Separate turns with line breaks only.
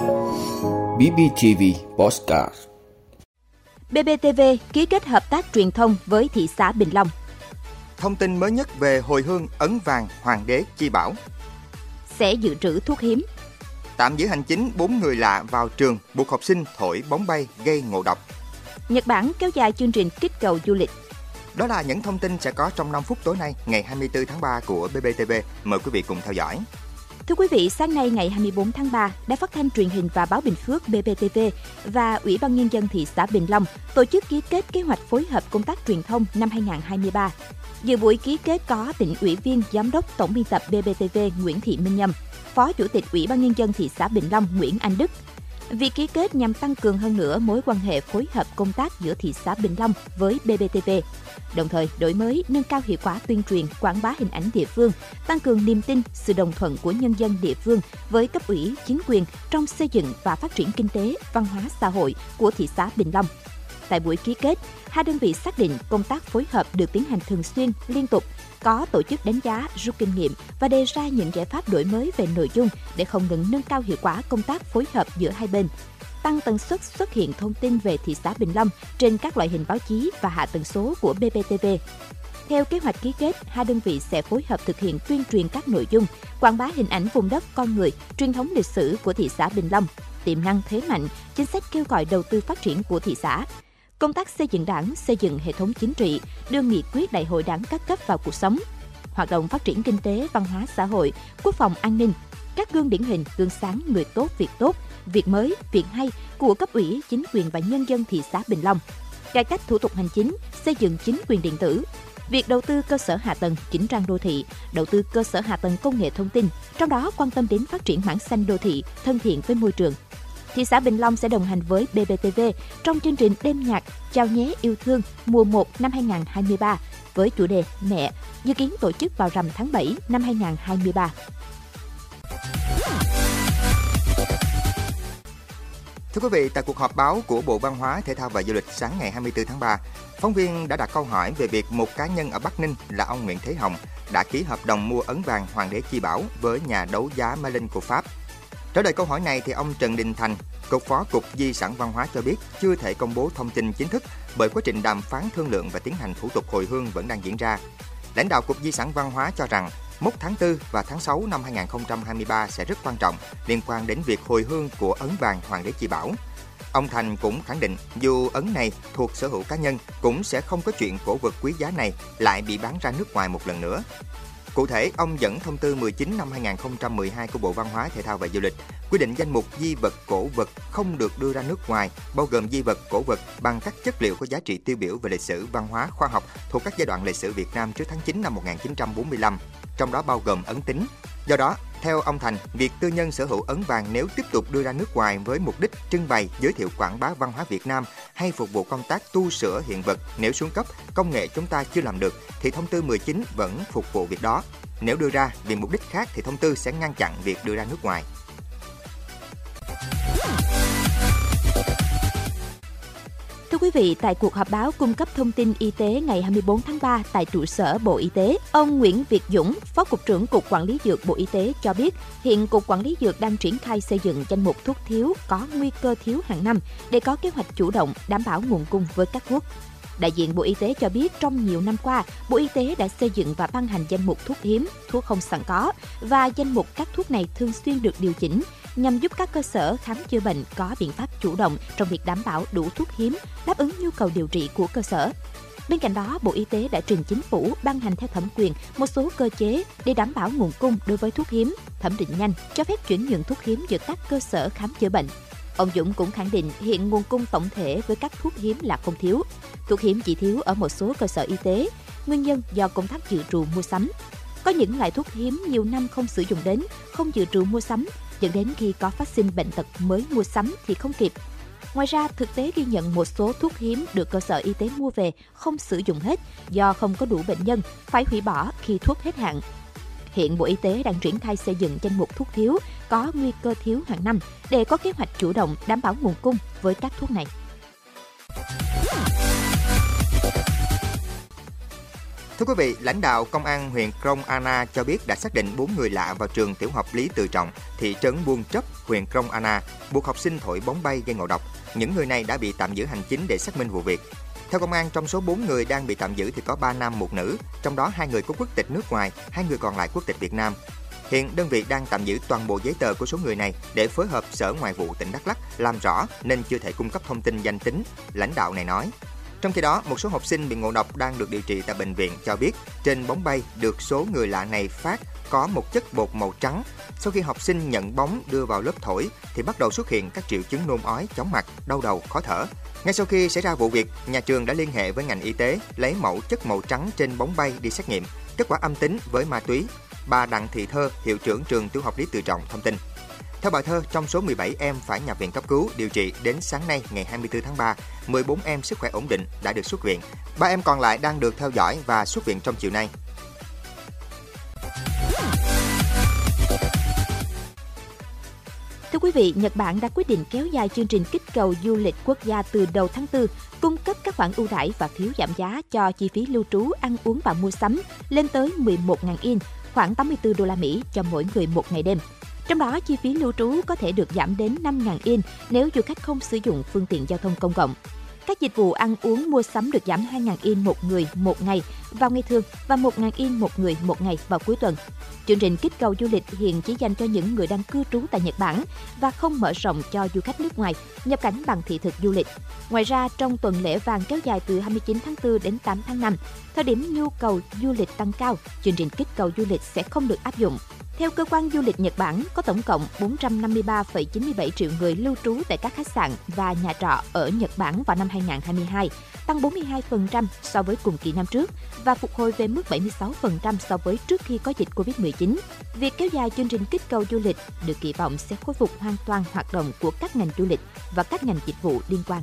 BBTV Postcard
BBTV ký kết hợp tác truyền thông với thị xã Bình Long.
Thông tin mới nhất về hồi hương ấn vàng Hoàng đế Chi Bảo.
Sẽ dự trữ thuốc hiếm.
Tạm giữ hành chính 4 người lạ vào trường buộc học sinh thổi bóng bay gây ngộ độc.
Nhật Bản kéo dài chương trình kích cầu du lịch.
Đó là những thông tin sẽ có trong 5 phút tối nay, ngày 24 tháng 3 của BBTV. Mời quý vị cùng theo dõi.
Thưa quý vị, sáng nay ngày 24 tháng 3, Đài Phát thanh Truyền hình và Báo Bình Phước BBTV và Ủy ban Nhân dân thị xã Bình Long tổ chức ký kết kế hoạch phối hợp công tác truyền thông năm 2023. Dự buổi ký kết có tỉnh ủy viên, giám đốc tổng biên tập BBTV Nguyễn Thị Minh Nhâm, Phó Chủ tịch Ủy ban Nhân dân thị xã Bình Long Nguyễn Anh Đức, Việc ký kết nhằm tăng cường hơn nữa mối quan hệ phối hợp công tác giữa thị xã Bình Long với BBTV, đồng thời đổi mới nâng cao hiệu quả tuyên truyền, quảng bá hình ảnh địa phương, tăng cường niềm tin, sự đồng thuận của nhân dân địa phương với cấp ủy, chính quyền trong xây dựng và phát triển kinh tế, văn hóa xã hội của thị xã Bình Long. Tại buổi ký kết, hai đơn vị xác định công tác phối hợp được tiến hành thường xuyên, liên tục, có tổ chức đánh giá, rút kinh nghiệm và đề ra những giải pháp đổi mới về nội dung để không ngừng nâng cao hiệu quả công tác phối hợp giữa hai bên tăng tần suất xuất hiện thông tin về thị xã Bình Long trên các loại hình báo chí và hạ tần số của BBTV. Theo kế hoạch ký kết, hai đơn vị sẽ phối hợp thực hiện tuyên truyền các nội dung, quảng bá hình ảnh vùng đất con người, truyền thống lịch sử của thị xã Bình Long, tiềm năng thế mạnh, chính sách kêu gọi đầu tư phát triển của thị xã, công tác xây dựng đảng, xây dựng hệ thống chính trị, đưa nghị quyết đại hội đảng các cấp vào cuộc sống, hoạt động phát triển kinh tế, văn hóa xã hội, quốc phòng an ninh, các gương điển hình, gương sáng người tốt, việc tốt, việc mới, việc hay của cấp ủy, chính quyền và nhân dân thị xã Bình Long, cải cách thủ tục hành chính, xây dựng chính quyền điện tử, việc đầu tư cơ sở hạ tầng chỉnh trang đô thị, đầu tư cơ sở hạ tầng công nghệ thông tin, trong đó quan tâm đến phát triển mảng xanh đô thị thân thiện với môi trường, thị xã Bình Long sẽ đồng hành với BBTV trong chương trình đêm nhạc Chào nhé yêu thương mùa 1 năm 2023 với chủ đề Mẹ, dự kiến tổ chức vào rằm tháng 7 năm 2023.
Thưa quý vị, tại cuộc họp báo của Bộ Văn hóa, Thể thao và Du lịch sáng ngày 24 tháng 3, phóng viên đã đặt câu hỏi về việc một cá nhân ở Bắc Ninh là ông Nguyễn Thế Hồng đã ký hợp đồng mua ấn vàng Hoàng đế Chi Bảo với nhà đấu giá Malin của Pháp Trả lời câu hỏi này thì ông Trần Đình Thành, Cục Phó Cục Di sản Văn hóa cho biết chưa thể công bố thông tin chính thức bởi quá trình đàm phán thương lượng và tiến hành thủ tục hồi hương vẫn đang diễn ra. Lãnh đạo Cục Di sản Văn hóa cho rằng mốc tháng 4 và tháng 6 năm 2023 sẽ rất quan trọng liên quan đến việc hồi hương của ấn vàng Hoàng đế Chi Bảo. Ông Thành cũng khẳng định dù ấn này thuộc sở hữu cá nhân cũng sẽ không có chuyện cổ vật quý giá này lại bị bán ra nước ngoài một lần nữa. Cụ thể, ông dẫn thông tư 19 năm 2012 của Bộ Văn hóa, Thể thao và Du lịch quy định danh mục di vật cổ vật không được đưa ra nước ngoài, bao gồm di vật cổ vật bằng các chất liệu có giá trị tiêu biểu về lịch sử, văn hóa, khoa học thuộc các giai đoạn lịch sử Việt Nam trước tháng 9 năm 1945, trong đó bao gồm ấn tính. Do đó, theo ông Thành, việc tư nhân sở hữu ấn vàng nếu tiếp tục đưa ra nước ngoài với mục đích trưng bày, giới thiệu quảng bá văn hóa Việt Nam hay phục vụ công tác tu sửa hiện vật nếu xuống cấp, công nghệ chúng ta chưa làm được thì thông tư 19 vẫn phục vụ việc đó. Nếu đưa ra vì mục đích khác thì thông tư sẽ ngăn chặn việc đưa ra nước ngoài.
Quý vị, tại cuộc họp báo cung cấp thông tin y tế ngày 24 tháng 3 tại trụ sở Bộ Y tế, ông Nguyễn Việt Dũng, Phó Cục trưởng Cục Quản lý Dược Bộ Y tế cho biết, hiện Cục Quản lý Dược đang triển khai xây dựng danh mục thuốc thiếu có nguy cơ thiếu hàng năm để có kế hoạch chủ động đảm bảo nguồn cung với các thuốc. Đại diện Bộ Y tế cho biết trong nhiều năm qua, Bộ Y tế đã xây dựng và ban hành danh mục thuốc hiếm, thuốc không sẵn có và danh mục các thuốc này thường xuyên được điều chỉnh nhằm giúp các cơ sở khám chữa bệnh có biện pháp chủ động trong việc đảm bảo đủ thuốc hiếm, đáp ứng nhu cầu điều trị của cơ sở. Bên cạnh đó, Bộ Y tế đã trình chính phủ ban hành theo thẩm quyền một số cơ chế để đảm bảo nguồn cung đối với thuốc hiếm, thẩm định nhanh, cho phép chuyển nhượng thuốc hiếm giữa các cơ sở khám chữa bệnh. Ông Dũng cũng khẳng định hiện nguồn cung tổng thể với các thuốc hiếm là không thiếu. Thuốc hiếm chỉ thiếu ở một số cơ sở y tế, nguyên nhân do công tác dự trù mua sắm. Có những loại thuốc hiếm nhiều năm không sử dụng đến, không dự trù mua sắm dẫn đến khi có phát sinh bệnh tật mới mua sắm thì không kịp. Ngoài ra, thực tế ghi nhận một số thuốc hiếm được cơ sở y tế mua về không sử dụng hết do không có đủ bệnh nhân, phải hủy bỏ khi thuốc hết hạn. Hiện Bộ Y tế đang triển khai xây dựng danh mục thuốc thiếu có nguy cơ thiếu hàng năm để có kế hoạch chủ động đảm bảo nguồn cung với các thuốc này.
Thưa quý vị, lãnh đạo công an huyện Krông Anna cho biết đã xác định 4 người lạ vào trường tiểu học Lý Tự Trọng, thị trấn Buôn Chấp, huyện Krông Anna, buộc học sinh thổi bóng bay gây ngộ độc. Những người này đã bị tạm giữ hành chính để xác minh vụ việc. Theo công an, trong số 4 người đang bị tạm giữ thì có 3 nam, một nữ, trong đó hai người có quốc tịch nước ngoài, hai người còn lại quốc tịch Việt Nam. Hiện đơn vị đang tạm giữ toàn bộ giấy tờ của số người này để phối hợp Sở Ngoại vụ tỉnh Đắk Lắk làm rõ nên chưa thể cung cấp thông tin danh tính, lãnh đạo này nói. Trong khi đó, một số học sinh bị ngộ độc đang được điều trị tại bệnh viện cho biết trên bóng bay được số người lạ này phát có một chất bột màu trắng. Sau khi học sinh nhận bóng đưa vào lớp thổi thì bắt đầu xuất hiện các triệu chứng nôn ói, chóng mặt, đau đầu, khó thở. Ngay sau khi xảy ra vụ việc, nhà trường đã liên hệ với ngành y tế lấy mẫu chất màu trắng trên bóng bay đi xét nghiệm. Kết quả âm tính với ma túy. Bà Đặng Thị Thơ, hiệu trưởng trường tiểu học Lý Tự Trọng thông tin. Theo bà Thơ, trong số 17 em phải nhập viện cấp cứu điều trị đến sáng nay ngày 24 tháng 3, 14 em sức khỏe ổn định đã được xuất viện. Ba em còn lại đang được theo dõi và xuất viện trong chiều nay.
Thưa quý vị, Nhật Bản đã quyết định kéo dài chương trình kích cầu du lịch quốc gia từ đầu tháng 4, cung cấp các khoản ưu đãi và phiếu giảm giá cho chi phí lưu trú, ăn uống và mua sắm lên tới 11.000 yên, khoảng 84 đô la Mỹ cho mỗi người một ngày đêm. Trong đó, chi phí lưu trú có thể được giảm đến 5.000 yên nếu du khách không sử dụng phương tiện giao thông công cộng. Các dịch vụ ăn uống mua sắm được giảm 2.000 yên một người một ngày vào ngày thường và 1.000 yên một người một ngày vào cuối tuần. Chương trình kích cầu du lịch hiện chỉ dành cho những người đang cư trú tại Nhật Bản và không mở rộng cho du khách nước ngoài nhập cảnh bằng thị thực du lịch. Ngoài ra, trong tuần lễ vàng kéo dài từ 29 tháng 4 đến 8 tháng 5, thời điểm nhu cầu du lịch tăng cao, chương trình kích cầu du lịch sẽ không được áp dụng. Theo cơ quan du lịch Nhật Bản, có tổng cộng 453,97 triệu người lưu trú tại các khách sạn và nhà trọ ở Nhật Bản vào năm 2022, tăng 42% so với cùng kỳ năm trước và phục hồi về mức 76% so với trước khi có dịch Covid-19. Việc kéo dài chương trình kích cầu du lịch được kỳ vọng sẽ khôi phục hoàn toàn hoạt động của các ngành du lịch và các ngành dịch vụ liên quan.